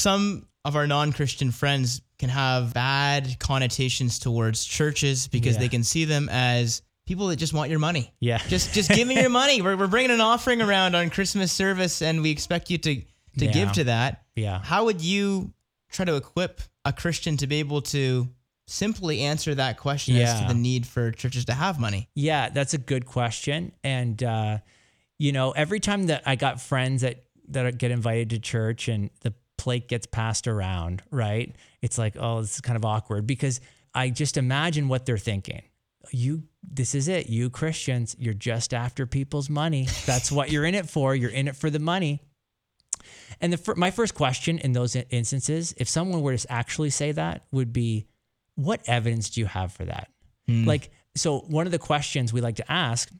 some of our non-Christian friends can have bad connotations towards churches because Yeah. they can see them as people that just want your money. Yeah. Just just give me your money. We're, we're bringing an offering around on Christmas service and we expect you to to Yeah. give to that. Yeah. How would you try to equip a Christian to be able to simply answer that question as to Yeah. the need for churches to have money? Yeah, that's a good question. And uh, you know, every time that I got friends that that get invited to church and the plate gets passed around, right? It's like, oh, this is kind of awkward because I just imagine what they're thinking. You, this is it. You Christians, you're just after people's money. That's what you're in it for. You're in it for the money. And the my first question in those instances, if someone were to actually say that, would be, what evidence do you have for that? Hmm. Like, so one of the questions we like to ask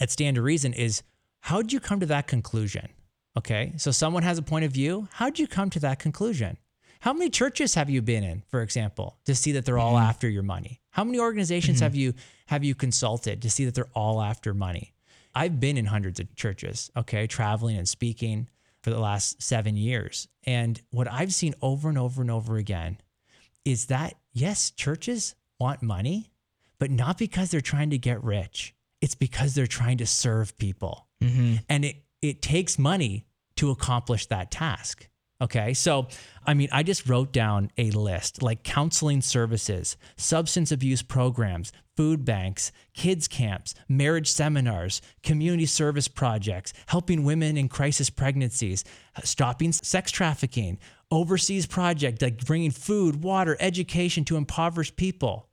at Stand to Reason is, how'd you come to that conclusion? Okay. So someone has a point of view. How'd you come to that conclusion? How many churches have you been in, for example, to see that they're all mm-hmm. after your money? How many organizations mm-hmm. have you have you consulted to see that they're all after money? I've been in hundreds of churches, okay, traveling and speaking for the last seven years. And what I've seen over and over and over again is that yes, churches want money, but not because they're trying to get rich. It's because they're trying to serve people. Mm-hmm. And it it takes money to accomplish that task. Okay. So, I mean, I just wrote down a list like counseling services, substance abuse programs, food banks, kids camps, marriage seminars, community service projects, helping women in crisis pregnancies, stopping sex trafficking, overseas project like bringing food, water, education to impoverished people.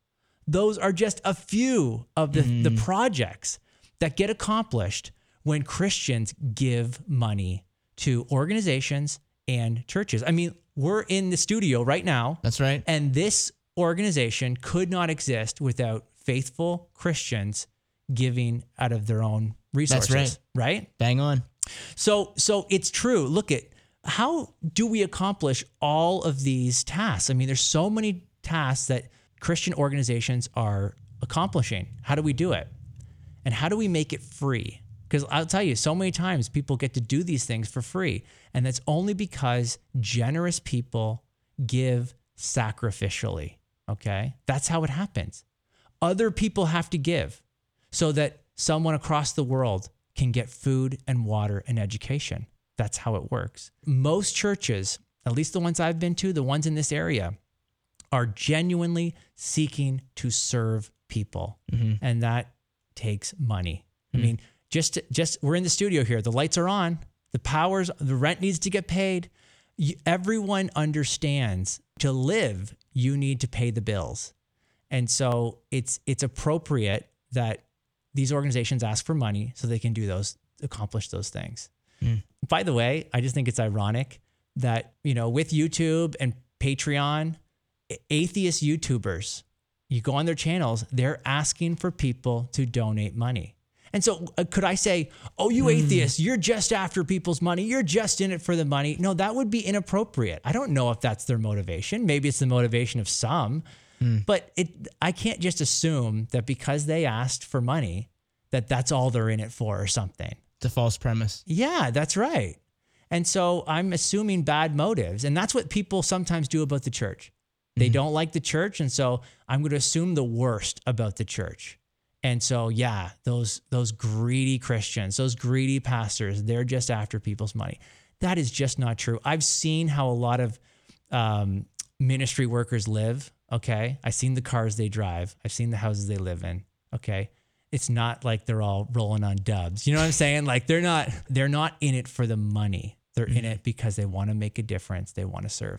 Those are just a few of the, the mm. projects that get accomplished when Christians give money to organizations and churches. I mean, we're in the studio right now, That's right. and this organization could not exist without faithful Christians giving out of their own resources. That's right. right? Bang on. So so it's true. Look at how do we accomplish all of these tasks? I mean, there's so many tasks that Christian organizations are accomplishing. How do we do it? And how do we make it free? Because I'll tell you, so many times people get to do these things for free. And that's only because generous people give sacrificially. Okay. That's how it happens. Other people have to give so that someone across the world can get food and water and education. That's how it works. Most churches, at least the ones I've been to, the ones in this area, are genuinely seeking to serve people. Mm-hmm. And that takes money. I mm-hmm. mean, just just we're in the studio here. The lights are on. The powers, the rent needs to get paid. You, everyone understands to live, you need to pay the bills. And so it's it's appropriate that these organizations ask for money so they can do those accomplish those things. Mm. By the way, I just think it's ironic that, you know, with YouTube and Patreon, atheist YouTubers, you go on their channels, they're asking for people to donate money. And so uh, could I say, "Oh, you hmm. atheists, you're just after people's money. You're just in it for the money." No, that would be inappropriate. I don't know if that's their motivation. Maybe it's the motivation of some. Hmm. But it I can't just assume that because they asked for money that that's all they're in it for or something. It's a false premise. Yeah, that's right. And so I'm assuming bad motives. And that's what people sometimes do about the church. They mm-hmm. don't like the church. And so I'm going to assume the worst about the church. And so, yeah, those, those greedy Christians, those greedy pastors, they're just after people's money. That is just not true. I've seen how a lot of um, ministry workers live. Okay. I've seen the cars they drive, I've seen the houses they live in. Okay it's not like they're all rolling on dubs. You know what I'm saying? Like they're not they're not in it for the money. They're in it because they want to make a difference. They want to serve.